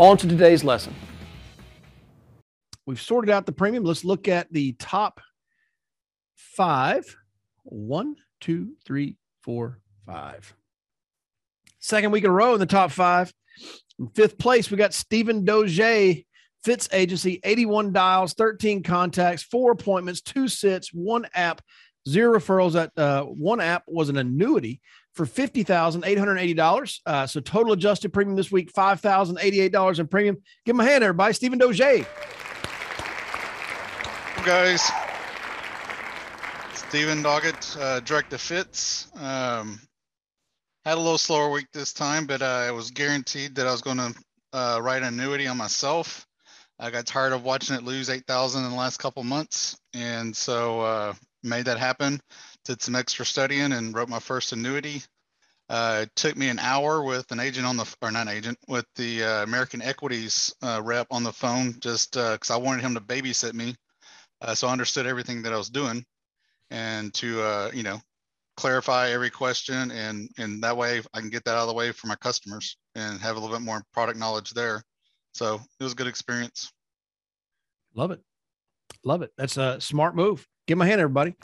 on to today's lesson. We've sorted out the premium. Let's look at the top five. One, two, three, four, five. Second week in a row in the top five. In fifth place, we got Stephen Doge, Fitz Agency, 81 dials, 13 contacts, four appointments, two sits, one app, zero referrals. That uh, one app was an annuity for $50,880. Uh, so total adjusted premium this week, $5,088 in premium. Give him a hand, everybody. Stephen Doge guys. Stephen Doggett, uh, Director Fitz. Um, had a little slower week this time, but uh, I was guaranteed that I was going to uh, write an annuity on myself. I got tired of watching it lose 8,000 in the last couple months. And so uh, made that happen, did some extra studying and wrote my first annuity. Uh, it took me an hour with an agent on the, or not agent, with the uh, American Equities uh, rep on the phone, just because uh, I wanted him to babysit me uh, so I understood everything that I was doing and to, uh, you know, clarify every question and, and that way I can get that out of the way for my customers and have a little bit more product knowledge there. So it was a good experience. Love it. Love it. That's a smart move. Give my hand, everybody.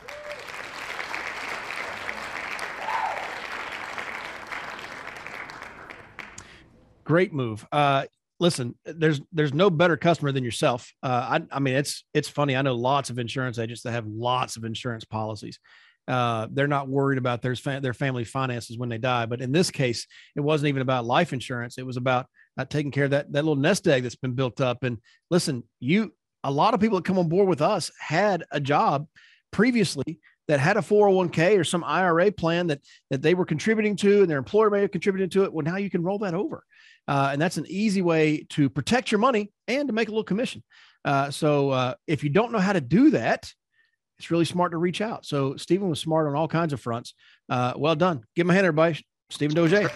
Great move. Uh, listen, there's there's no better customer than yourself. Uh, I, I mean, it's it's funny. I know lots of insurance agents that have lots of insurance policies. Uh, they're not worried about their their family finances when they die. But in this case, it wasn't even about life insurance. It was about not taking care of that that little nest egg that's been built up. And listen, you a lot of people that come on board with us had a job previously that had a 401k or some IRA plan that that they were contributing to and their employer may have contributed to it. Well, now you can roll that over. Uh, and that's an easy way to protect your money and to make a little commission. Uh, so uh, if you don't know how to do that, it's really smart to reach out. So Stephen was smart on all kinds of fronts. Uh, well done. Give him a hand, everybody. Stephen Doge.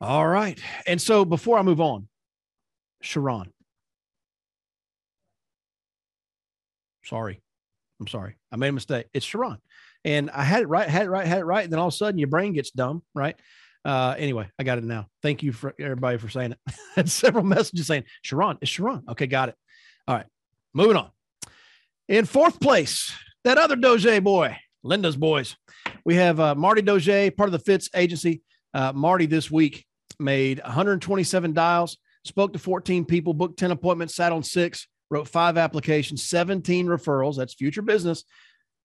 All right. And so before I move on, Sharon. Sorry. I'm sorry. I made a mistake. It's Sharon. And I had it right, had it right, had it right. And then all of a sudden your brain gets dumb, right? Uh, anyway, I got it now. Thank you for everybody for saying it. I had several messages saying, Sharon, it's Sharon. Okay, got it. All right, moving on. In fourth place, that other Doge boy, Linda's boys. We have uh, Marty Doge, part of the Fitz agency. Uh, Marty this week made 127 dials, spoke to 14 people, booked 10 appointments, sat on six, wrote five applications, 17 referrals. That's future business.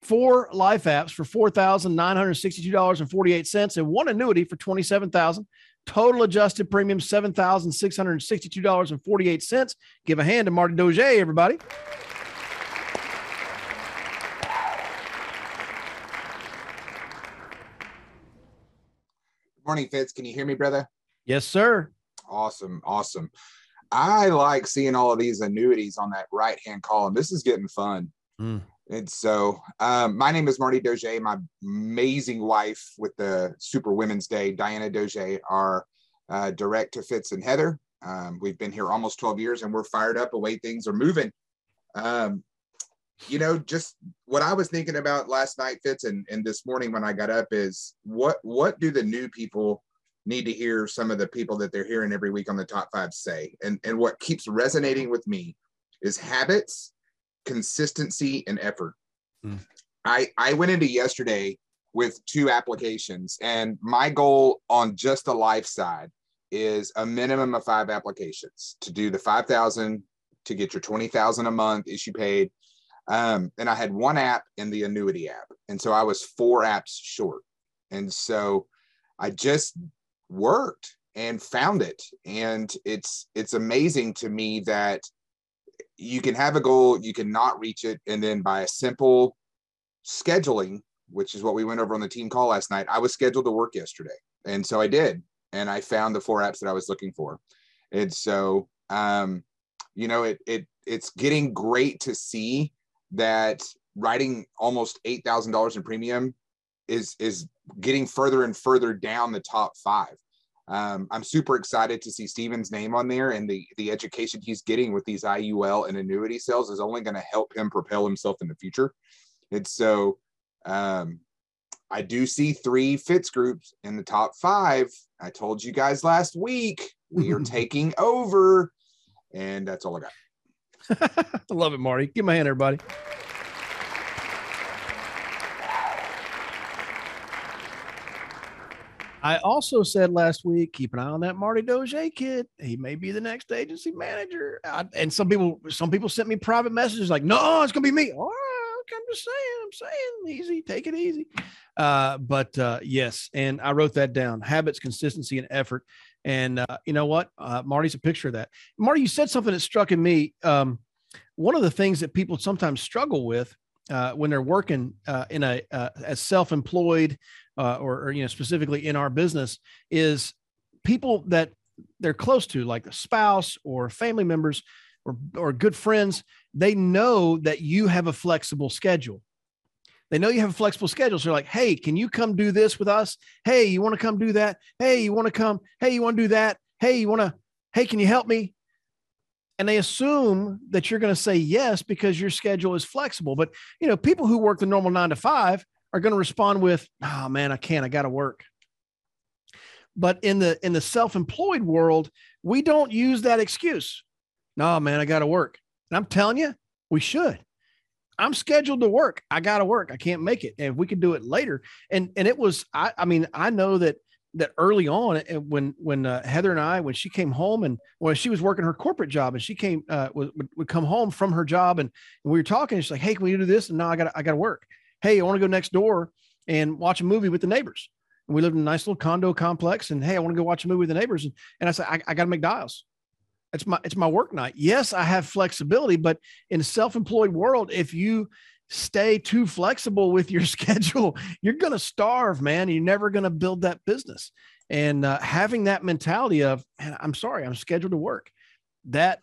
Four life apps for $4,962.48 and one annuity for 27000 Total adjusted premium $7,662.48. Give a hand to Marty Doge, everybody. Good morning, Fitz. Can you hear me, brother? Yes, sir. Awesome. Awesome. I like seeing all of these annuities on that right hand column. This is getting fun. Mm. And so, um, my name is Marty Doge. My amazing wife with the Super Women's Day, Diana Doge, are uh, direct to Fitz and Heather. Um, we've been here almost 12 years and we're fired up the way things are moving. Um, you know, just what I was thinking about last night, Fitz, and, and this morning when I got up is what what do the new people need to hear some of the people that they're hearing every week on the top five say. And, and what keeps resonating with me is habits, consistency, and effort. Mm. I, I went into yesterday with two applications, and my goal on just the life side is a minimum of five applications to do the 5,000 to get your 20,000 a month issue paid. Um, and I had one app in the annuity app. And so I was four apps short. And so I just worked and found it. And it's it's amazing to me that you can have a goal you can not reach it and then by a simple scheduling which is what we went over on the team call last night. I was scheduled to work yesterday, and so I did, and I found the four apps that I was looking for, and so um, you know, it it it's getting great to see that writing almost eight thousand dollars in premium is is getting further and further down the top five. Um, I'm super excited to see Steven's name on there, and the the education he's getting with these IUL and annuity sales is only going to help him propel himself in the future. And so, um, I do see three Fitz groups in the top five. I told you guys last week we are taking over, and that's all I got. I love it, Marty. Give my hand, everybody. I also said last week, keep an eye on that Marty Doge kid. He may be the next agency manager. I, and some people, some people sent me private messages like, "No, it's gonna be me." All right, I'm just saying, I'm saying, easy, take it easy. Uh, but uh, yes, and I wrote that down: habits, consistency, and effort. And uh, you know what? Uh, Marty's a picture of that. Marty, you said something that struck in me. Um, one of the things that people sometimes struggle with uh, when they're working uh, in a uh, as self-employed uh, or, or, you know specifically in our business is people that they're close to like a spouse or family members or, or good friends they know that you have a flexible schedule. They know you have a flexible schedule. So they're like hey can you come do this with us? Hey you want to come do that? Hey you want to come? Hey you want to do that? Hey you want to hey can you help me? And they assume that you're going to say yes because your schedule is flexible. But you know people who work the normal nine to five are going to respond with, "Oh man, I can't. I got to work." But in the in the self-employed world, we don't use that excuse. No, man, I got to work. And I'm telling you, we should. I'm scheduled to work. I got to work. I can't make it. And if we could do it later. And and it was I I mean, I know that that early on eh, when when uh, Heather and I when she came home and when she was working her corporate job and she came uh, would, would come home from her job and, and we were talking and she's like hey can we do this and no I got I got to work hey, I want to go next door and watch a movie with the neighbors. And we lived in a nice little condo complex. And hey, I want to go watch a movie with the neighbors. And, and I said, I, I got to make dials. It's my it's my work night. Yes, I have flexibility, but in a self-employed world, if you stay too flexible with your schedule, you're to starve, man. You're never to build that business. And uh, having that mentality of, man, I'm sorry, I'm scheduled to work. That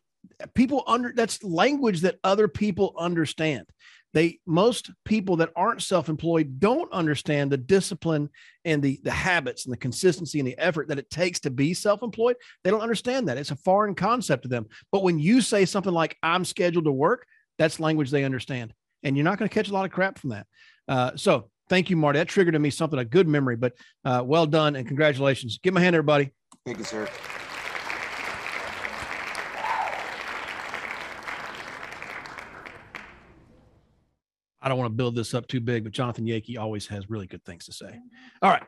people under that's language that other people understand they most people that aren't self-employed don't understand the discipline and the the habits and the consistency and the effort that it takes to be self-employed. They don't understand that. It's a foreign concept to them. But when you say something like i'm scheduled to work that's language they understand. And you're not going to catch a lot of crap from that. Uh, so thank you marty. That triggered in me something a good memory but uh, well done and congratulations. Give my hand everybody. Thank you sir I don't want to build this up too big, but Jonathan Yakey always has really good things to say. All right.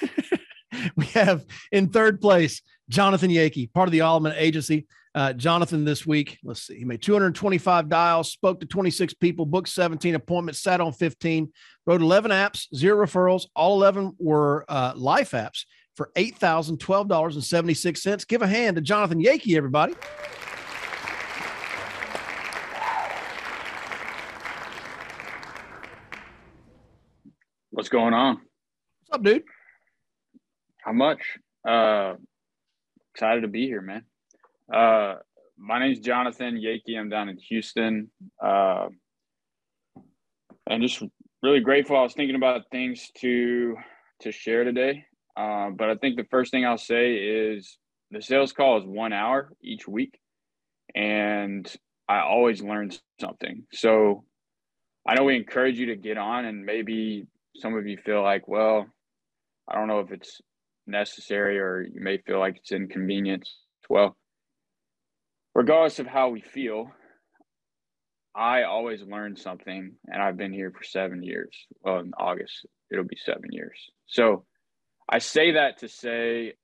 we have in third place Jonathan Yakey, part of the Alleman Agency. Uh, Jonathan this week, let's see, he made 225 dials, spoke to 26 people, booked 17 appointments, sat on 15, wrote 11 apps, zero referrals. All 11 were uh, life apps for $8,012.76. Give a hand to Jonathan Yakey, everybody. What's going on? What's up, dude? How much? Uh, excited to be here, man. Uh, my name's Jonathan Yakey. I'm down in Houston. Uh, and just really grateful. I was thinking about things to to share today. Uh, but I think the first thing I'll say is the sales call is one hour each week, and I always learn something. So I know we encourage you to get on and maybe some of you feel like, well, I don't know if it's necessary or you may feel like it's inconvenience. Well, regardless of how we feel, I always learn something, and I've been here for seven years. Well, in August, it'll be seven years. So I say that to say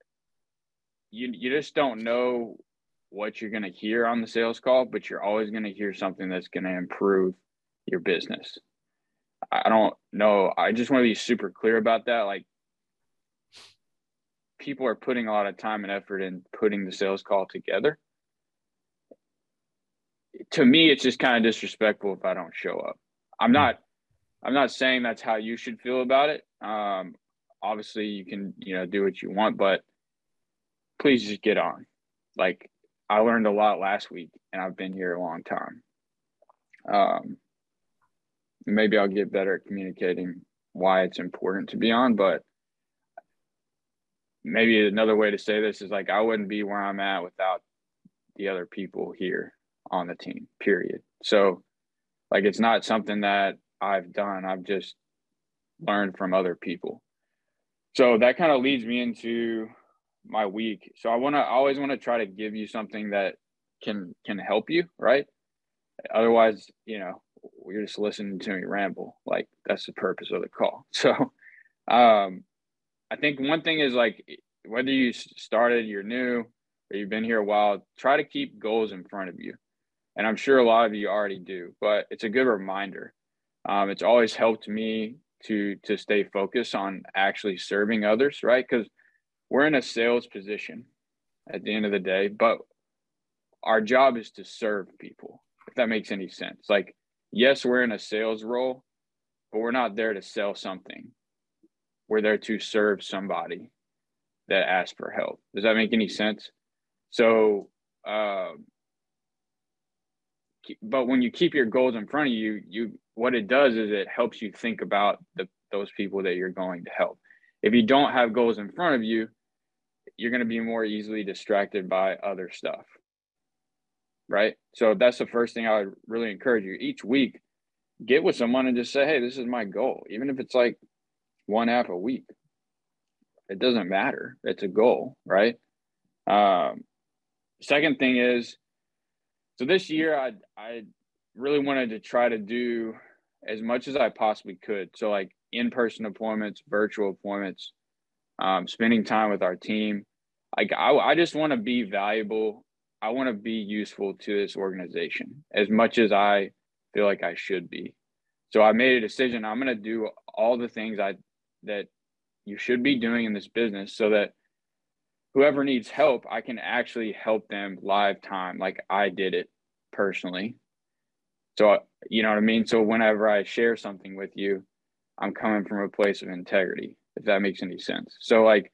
you, you just don't know what you're going to hear on the sales call, but you're always going to hear something that's going to improve your business. I don't know. I just want to be super clear about that. Like people are putting a lot of time and effort in putting the sales call together. To me, it's just kind of disrespectful if I don't show up. I'm not I'm not saying that's how you should feel about it. Um, obviously, you can you know do what you want, but please just get on. Like I learned a lot last week, and I've been here a long time. Um, maybe I'll get better at communicating why it's important to be on, but maybe another way to say this is like I wouldn't be where I'm at without the other people here on the team, period. So like it's not something that I've done. I've just learned from other people. So that kind of leads me into my week. So I want to always want to try to give you something that can can help you, right? Otherwise, you know, you're just listening to me ramble. Like that's the purpose of the call. So um I think one thing is like whether you started, you're new, or you've been here a while, try to keep goals in front of you. And I'm sure a lot of you already do, but it's a good reminder. Um, it's always helped me to to stay focused on actually serving others, right? Because we're in a sales position at the end of the day, but our job is to serve people. If that makes any sense. Like, yes, we're in a sales role, but we're not there to sell something we're there to serve somebody that asks for help. Does that make any sense? So, uh, but when you keep your goals in front of you, you what it does is it helps you think about the those people that you're going to help. If you don't have goals in front of you, you're going to be more easily distracted by other stuff. Right? So that's the first thing I would really encourage you. Each week, get with someone and just say, "Hey, this is my goal." Even if it's like one app a week. It doesn't matter. It's a goal, right? Um, second thing is, so this year I I really wanted to try to do as much as I possibly could. So like in person appointments, virtual appointments, um, spending time with our team. Like I, I just want to be valuable. I want to be useful to this organization as much as I feel like I should be. So I made a decision. I'm going to do all the things I that you should be doing in this business so that whoever needs help, I can actually help them live time like I did it personally. So, you know what I mean? So, whenever I share something with you, I'm coming from a place of integrity, if that makes any sense. So, like,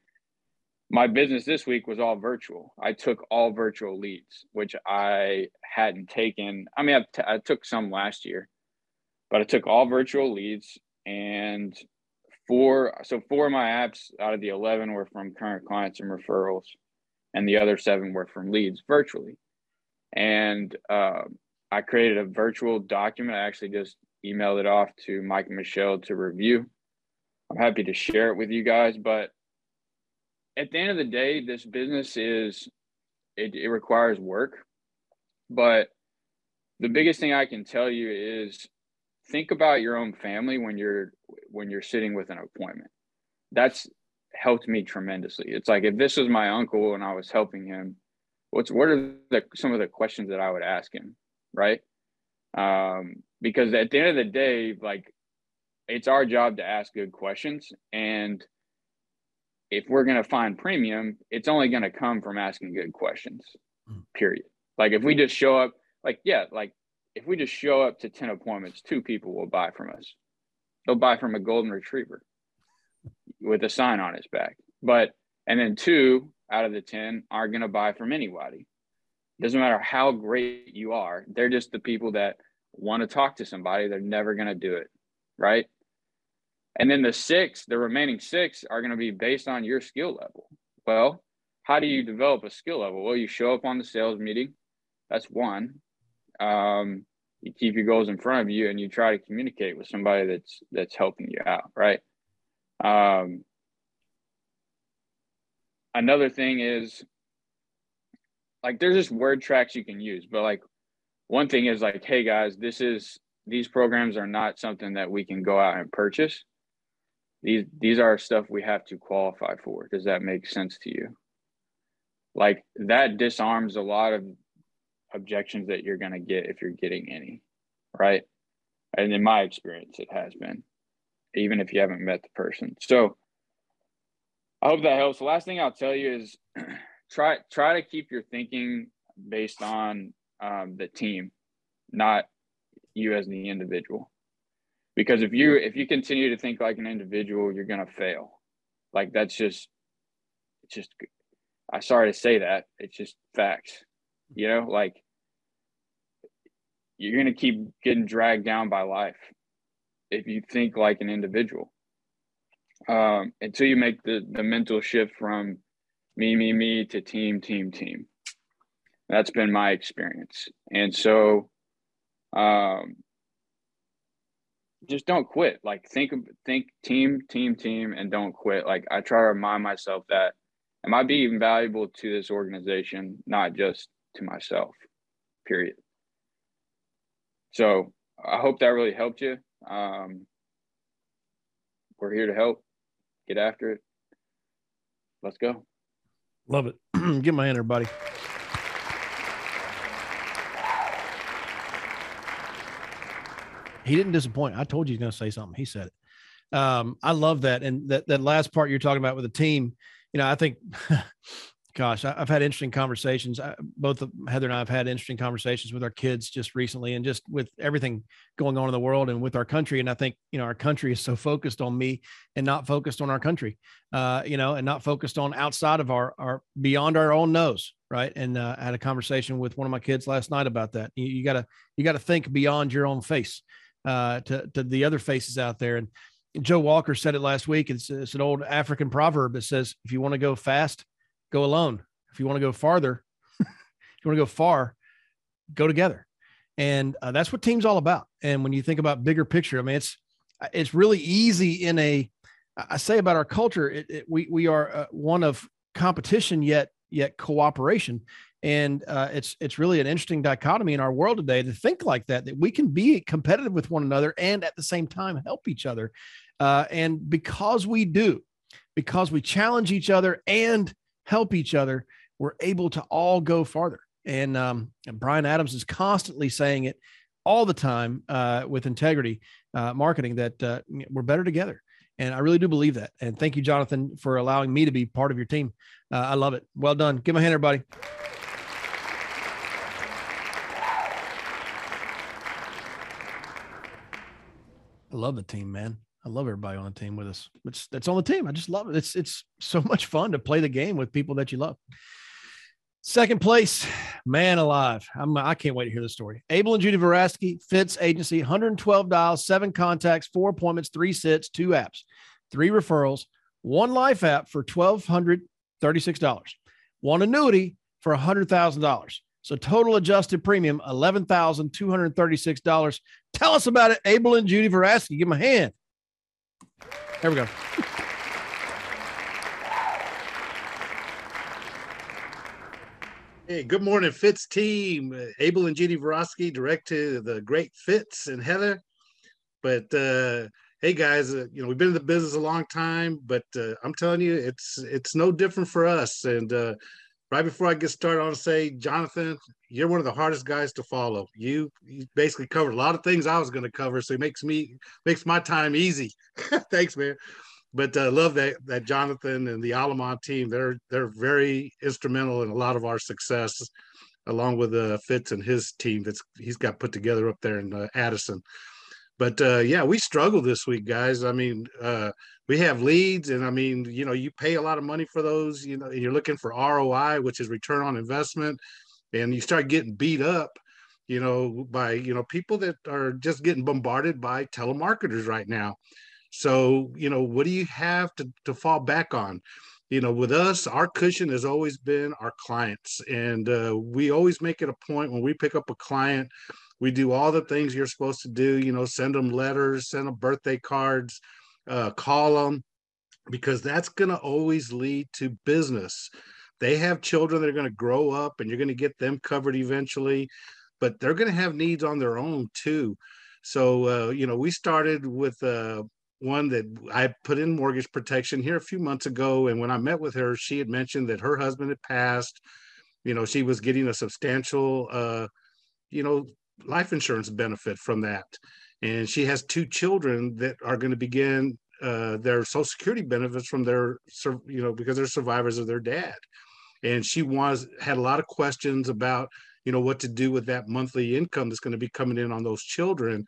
my business this week was all virtual. I took all virtual leads, which I hadn't taken. I mean, I, took some last year, but I took all virtual leads and four so four of my apps out of the 11 were from current clients and referrals and the other seven were from leads virtually and uh, i created a virtual document i actually just emailed it off to mike and michelle to review i'm happy to share it with you guys but at the end of the day this business is it, it requires work. But the biggest thing i can tell you is think about your own family when you're when you're sitting with an appointment. That's helped me tremendously. It's like if this was my uncle and i was helping him what's what are the some of the questions that i would ask him right? Um because at the end of the day like it's our job to ask good questions. And if we're going to find premium it's only going to come from asking good questions hmm. period like if we just show up like yeah like if we just show up to 10 appointments, two people will buy from us. They'll buy from a golden retriever with a sign on his back. But, and then two out of the 10 aren't going to buy from anybody. Doesn't matter how great you are, they're just the people that want to talk to somebody. They're never going to do it. Right. And then the six, the remaining six are going to be based on your skill level. Well, how do you develop a skill level? Well, you show up on the sales meeting. That's one um, you keep your goals in front of you and you try to communicate with somebody that's that's helping you out right um, another thing is like there's just word tracks you can use but like one thing is like hey guys this is these programs are not something that we can go out and purchase these these are stuff we have to qualify for does that make sense to you like that disarms a lot of objections that you're going to get if you're getting any, right? And in my experience, it has been, even if you haven't met the person. So I hope that helps. The last thing I'll tell you is try try to keep your thinking based on um, the team, not you as the individual. Because if you if you continue to think like an individual you're going to fail. Like that's just it's just i'm sorry to say that it's just facts you know? Like you're going to keep getting dragged down by life if you think like an individual. Um, until you make the the mental shift from me me me to team team team. That's been my experience. And so um, just don't quit. Like think think team, team, team, and don't quit. Like I try to remind myself that am I being valuable to this organization, not just to myself. Period. So I hope that really helped you. Um, we're here to help. Get after it. Let's go. Love it. Get my hand, everybody. He didn't disappoint. I told you he's going to say something. He said it. Um, I love that. And that, that last part you're talking about with the team, you know, I think, gosh, I, have had interesting conversations. I, both Heather and I have had interesting conversations with our kids just recently and just with everything going on in the world and with our country. And I think, you know, our country is so focused on me and not focused on our country, uh, you know, and not focused on outside of our, our beyond our own nose. Right. And uh, I had a conversation with one of my kids last night about that. You, gotta, you gotta think beyond your own face uh, to, to the other faces out there. And Joe Walker said it last week. It's, it's an old African proverb that says, if you want to go fast, go alone. If you want to go farther, if you want to go far, go together. And uh, that's what team's all about. And when you think about bigger picture, I mean, it's, it's really easy in a, I say about our culture, it, it, we, we are uh, one of competition, yet, yet cooperation. And uh, it's it's really an interesting dichotomy in our world today to think like that that we can be competitive with one another and at the same time help each other. Uh, and because we do because we challenge each other and help each other we're able to all go farther. And, um, and bryan adams is constantly saying it all the time uh, with integrity uh, marketing that uh, we're better together and I really do believe that. And thank you, Jonathan, for allowing me to be part of your team. Uh, I love it. Well done. Give my hand, everybody. I love the team, man. I love everybody on the team with us. It's that's on the team. I just love it. It's it's so much fun to play the game with people that you love. Second place, man alive. I'm I can't wait to hear the story. Abel and Judy Verasky, Fitz Agency, 112 dials, seven contacts, four appointments, three sits, two apps, three referrals, one life app for $1,236, one annuity for $100,000. So total adjusted premium, $11,236. Tell us about it, Abel and Judy Verasky. Give them a hand. There we go. Hey, good morning, Fitz team. Abel and Judy Verosky, direct to the great Fitz and Heather. But uh, hey, guys, uh, you know we've been in the business a long time, but uh, I'm telling you, it's it's no different for us. And uh, right before I get started, I want to say, Jonathan, you're one of the hardest guys to follow. You, you basically covered a lot of things I was going to cover, so it makes me makes my time easy. Thanks, man. But I uh, love that that Jonathan and the Alamont team. They're they're very instrumental in a lot of our success, along with uh, Fitz and his team that's he's got put together up there in uh, Addison. But uh, yeah, we struggle this week, guys. I mean, uh, we have leads and i mean you know you pay a lot of money for those you know you're looking for roi which is return on investment and you start getting beat up you know by you know people that are just getting bombarded by telemarketers right now so you know what do you have to, to fall back on you know with us our cushion has always been our clients and uh, we always make it a point when we pick up a client we do all the things you're supposed to do you know send them letters send them birthday cards uh, them because that's going to always lead to business. They have children that are going to grow up and you're going to get them covered eventually, but they're going to have needs on their own too. So, uh, you know, we started with uh, one that I put in mortgage protection here a few months ago. And when I met with her, she had mentioned that her husband had passed. You know, she was getting a substantial, uh, you know, life insurance benefit from that and she has two children that are going to begin uh, their social security benefits from their you know because they're survivors of their dad and she was had a lot of questions about you know what to do with that monthly income that's going to be coming in on those children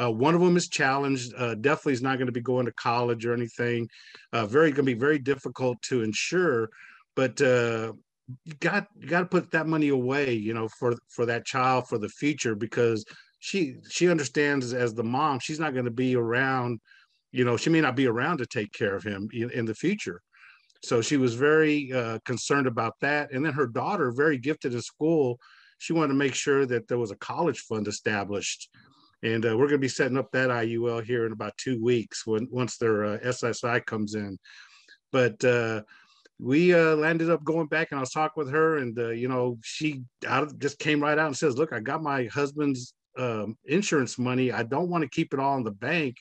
Uh, one of them is challenged. Uh, definitely is not going to be going to college or anything. Uh, very going to be very difficult to insure, but uh, you got you got to put that money away, you know, for for that child for the future because she she understands as the mom she's not going to be around. You know, she may not be around to take care of him in, in the future. So she was very uh, concerned about that. And then her daughter, very gifted in school, she wanted to make sure that there was a college fund established and uh, we're going to be setting up that IUL here in about two weeks when once their uh, SSI comes in. But uh, we uh, landed up going back, and I was talking with her, and uh, you know, she out just came right out and says, "Look, I got my husband's um, insurance money. I don't want to keep it all in the bank.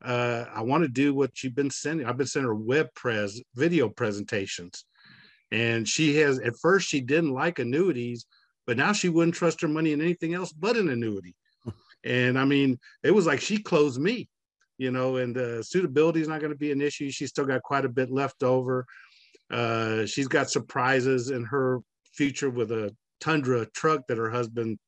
Uh, I want to do what you've been sending. I've been sending her web pres video presentations." And she has at first she didn't like annuities, but now she wouldn't trust her money in anything else but an annuity. And I mean, it was like she closed me, you know, and uh, suitability is not going to be an issue. She's still got quite a bit left over. Uh, she's got surprises in her future with a Tundra truck that her husband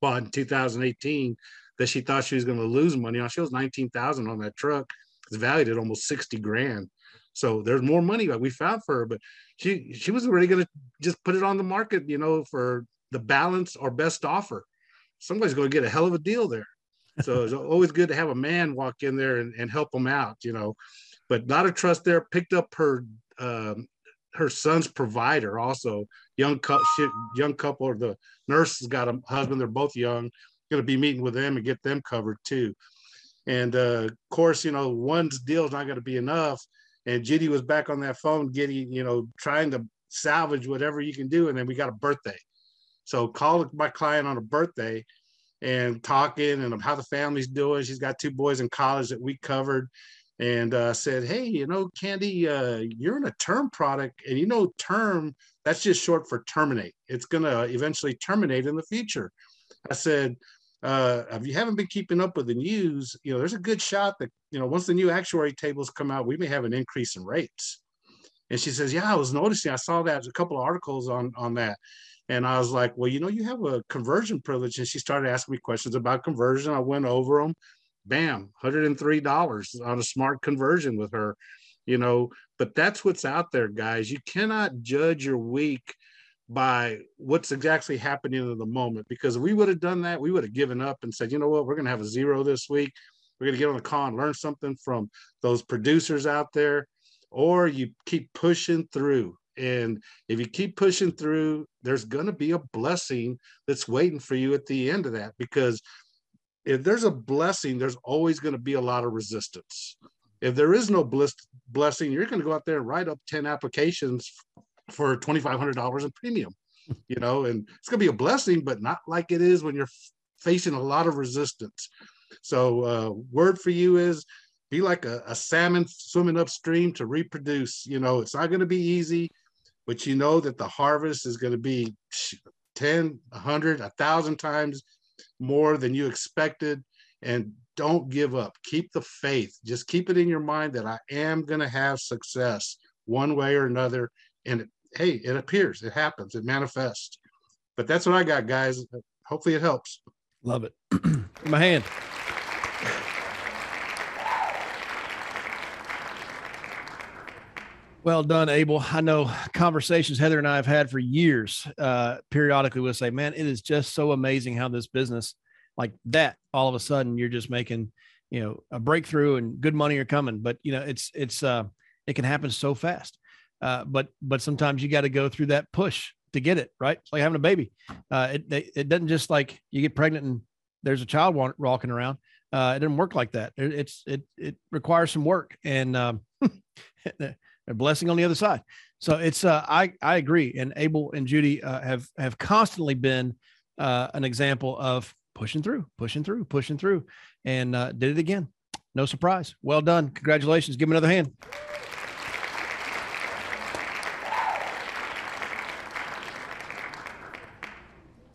bought in 2018 that she thought she was going to lose money on. She was 19,000 on that truck. It's valued at almost 60 grand. So there's more money that we found for her, but she she was really going to just put it on the market, you know, for the balance or best offer somebody's going to get a hell of a deal there. So it's always good to have a man walk in there and, and help them out, you know. But not a trust there. Picked up her um, her son's provider also young couple young couple or the nurse has got a husband they're both young going to be meeting with them and get them covered too and uh, of course you know one's deal is not going to be enough and Judy was back on that phone getting you know trying to salvage whatever you can do and then we got a birthday so called my client on a birthday and talking and how the family's doing. She's got two boys in college that we covered and uh, said, Hey, you know, Candy, uh, you're in a term product and you know, term, that's just short for terminate. It's going to eventually terminate in the future. I said, uh, if you haven't been keeping up with the news, you know, there's a good shot that, you know, once the new actuary tables come out, we may have an increase in rates. And she says, yeah, I was noticing, I saw that a couple of articles on, on that. And I was like, well, you know, you have a conversion privilege. And she started asking me questions about conversion. I went over them. Bam, $103 on a smart conversion with her, you know. But that's what's out there, guys. You cannot judge your week by what's exactly happening in the moment. Because if we would have done that, we would have given up and said, you know what, we're going to have a zero this week. We're going to get on the call and learn something from those producers out there. Or you keep pushing through and if you keep pushing through, there's going to be a blessing that's waiting for you at the end of that. Because if there's a blessing, there's always going to be a lot of resistance. If there is no bliss, blessing, you're going to go out there and write up 10 applications for $2,500 in premium, you know, and it's going to be a blessing, but not like it is when you're facing a lot of resistance. So, uh, word for you is be like a, a salmon swimming upstream to reproduce. You know, it's not going to be easy but you know that the harvest is going to be 10, 100, 1,000 times more than you expected. And don't give up. Keep the faith. Just keep it in your mind that I am going to have success one way or another. And it, hey, it appears, it happens, it manifests. But that's what I got, guys. Hopefully it helps. Love it. my hand. Well done, Abel. I know conversations Heather and I have had for years. Uh, periodically, we'll say, "Man, it is just so amazing how this business, like that, all of a sudden you're just making, you know, a breakthrough and good money are coming." But you know, it's it's uh, it can happen so fast. Uh, but but sometimes you got to go through that push to get it right. It's like having a baby. Uh, it it doesn't just like you get pregnant and there's a child walking around. Uh, it doesn't work like that. It, it's it it requires some work and. Um, a blessing on the other side. So it's uh, I I agree, and Abel and Judy uh, have have constantly been uh, an example of pushing through, pushing through, pushing through, and uh, did it again. No surprise. Well done. Congratulations. Give me another hand.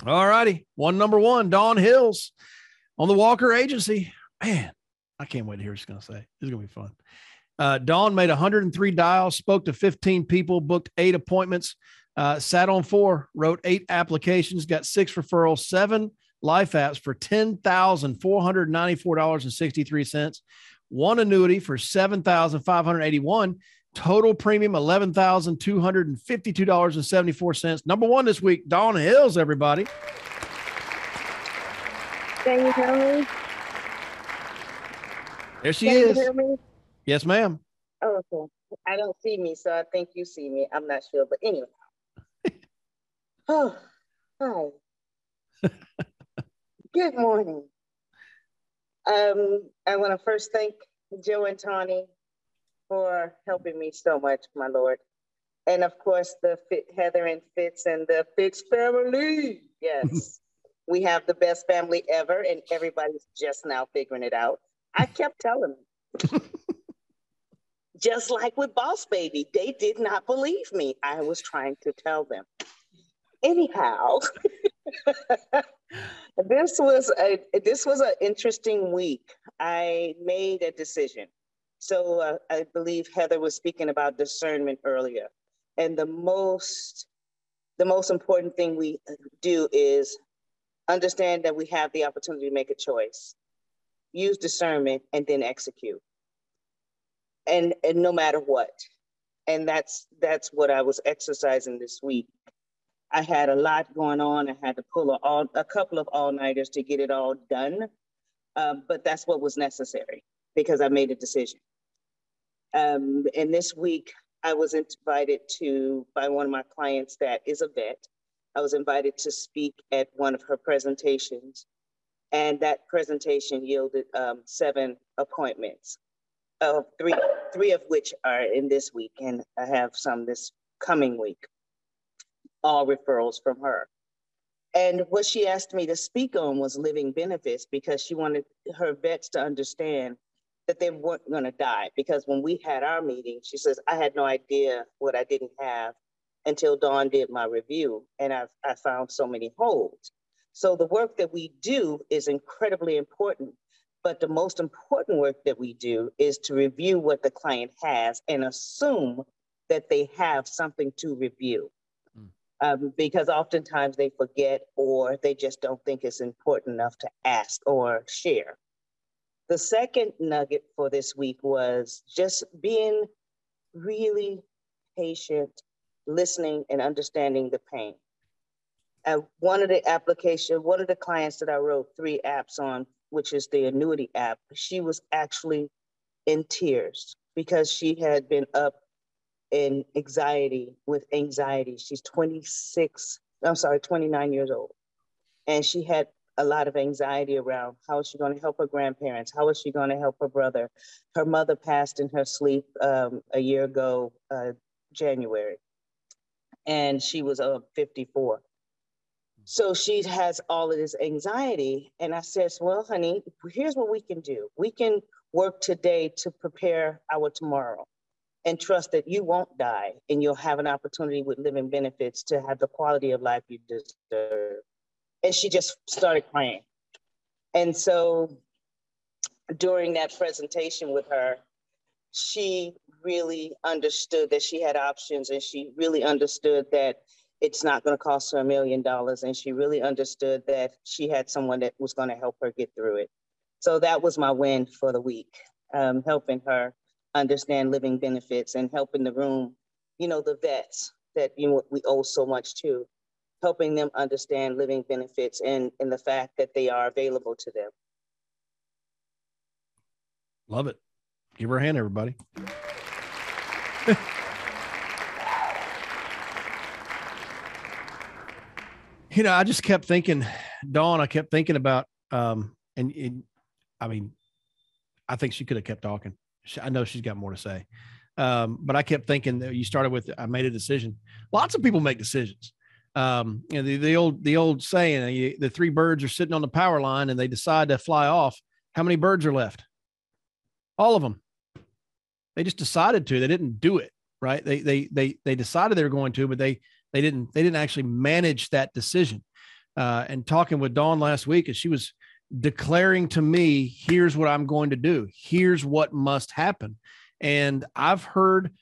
All righty. One number one, Dawn Hills on the Walker Agency. Man, I can't wait to hear what she's going to say. It's going to be fun. Uh, Dawn made 103 dials, spoke to 15 people, booked eight appointments, uh, sat on four, wrote eight applications, got six referrals, seven life apps for $10,494.63. One annuity for 7581 Total premium $11,252.74. Number one this week, Dawn Hills, everybody. Can you hear me? There she Can is. You hear me? Yes, ma'am. Oh, okay. I don't see me, so I think you see me. I'm not sure, but anyway. oh, hi. Good morning. Um, I want to first thank Joe and Tawny for helping me so much, my Lord. And of course, the Fit, Heather and Fitz and the Fitz family. Yes, we have the best family ever, and everybody's just now figuring it out. I kept telling them. just like with Boss Baby, they did not believe me. I was trying to tell them. Anyhow, this was a this was an interesting week. I made a decision. So uh, I believe Heather was speaking about discernment earlier, and the most the most important thing we do is understand that we have the opportunity to make a choice, use discernment, and then execute. And and no matter what, and that's that's what I was exercising this week. I had a lot going on. I had to pull a, all, a couple of all nighters to get it all done, um, but that's what was necessary because I made a decision. Um, and this week, I was invited to, by one of my clients that is a vet, I was invited to speak at one of her presentations. And that presentation yielded um, seven appointments, of three, three of which are in this week, and I have some this coming week, all referrals from her. And what she asked me to speak on was living benefits because she wanted her vets to understand that they weren't going to die. Because when we had our meeting, she says, I had no idea what I didn't have until Dawn did my review, and I, I found so many holes. So the work that we do is incredibly important. But the most important work that we do is to review what the client has and assume that they have something to review. Mm. Um, because oftentimes they forget or they just don't think it's important enough to ask or share. The second nugget for this week was just being really patient, listening and understanding the pain. And one of the application, one of the clients that I wrote three apps on, which is the annuity app, she was actually in tears because she had been up in anxiety with anxiety. She's 26, I'm sorry, 29 years old. And she had a lot of anxiety around how is she going to help her grandparents? How is she going to help her brother? Her mother passed in her sleep um, a year ago, uh, January, and she was uh, 54. So she has all of this anxiety. And I says, Well, honey, here's what we can do. We can work today to prepare our tomorrow and trust that you won't die and you'll have an opportunity with living benefits to have the quality of life you deserve and she just started crying. And so during that presentation with her, she really understood that she had options and she really understood that it's not going to cost her a million dollars. And she really understood that she had someone that was going to help her get through it. So that was my win for the week, um, helping her understand living benefits and helping the room, you know, the vets that you know, we owe so much to helping them understand living benefits and, and the fact that they are available to them. Love it. Give her a hand, everybody. you know, I just kept thinking, Dawn, I kept thinking about, um, and, I mean, I think she could have kept talking. I know she's got more to say. Um, but I kept thinking that you started with, I made a decision. Lots of people make decisions um, you know, the, the old the old saying, uh, the three birds are sitting on the power line and they decide to fly off. How many birds are left? All of them. They just decided to. They didn't do it right. They they they they decided they were going to, but they they didn't they didn't actually manage that decision. Uh, and talking with Dawn last week, and she was declaring to me, "Here's what I'm going to do. Here's what must happen." And I've heard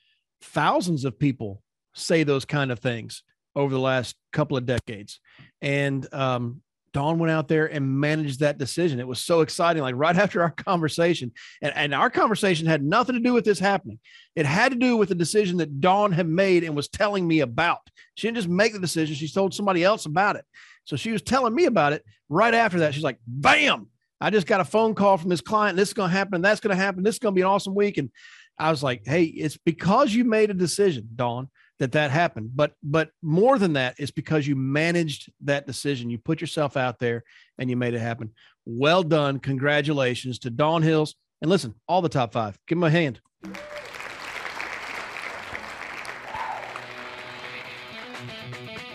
thousands of people say those kind of things over the last couple of decades. And um, Dawn went out there and managed that decision. It was so exciting. Like right after our conversation, and, and our conversation had nothing to do with this happening. It had to do with the decision that Dawn had made and was telling me about. She didn't just make the decision, she told somebody else about it. So she was telling me about it right after that. She's like, bam, I just got a phone call from this client. This is going to happen. That's going to happen. This is going to be an awesome week. And I was like, hey, it's because you made a decision, Dawn that that happened. But but more than that, it's because you managed that decision. You put yourself out there and you made it happen. Well done. Congratulations to Dawn Hills. And listen, all the top five. Give them a hand.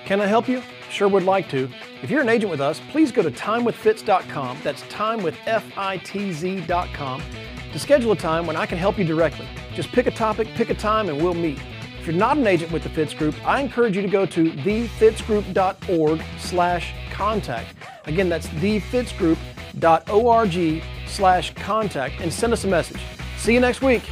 Can I help you? Sure would like to. If you're an agent with us, please go to timewithfitz.com. That's timewithfitz.com to schedule a time when I can help you directly. Just pick a topic, pick a time, and we'll meet. If you're not an agent with the Fitz Group, I encourage you to go to thefitzgroup.org slash contact. Again, that's thefitzgroup.org slash contact and send us a message. See you next week.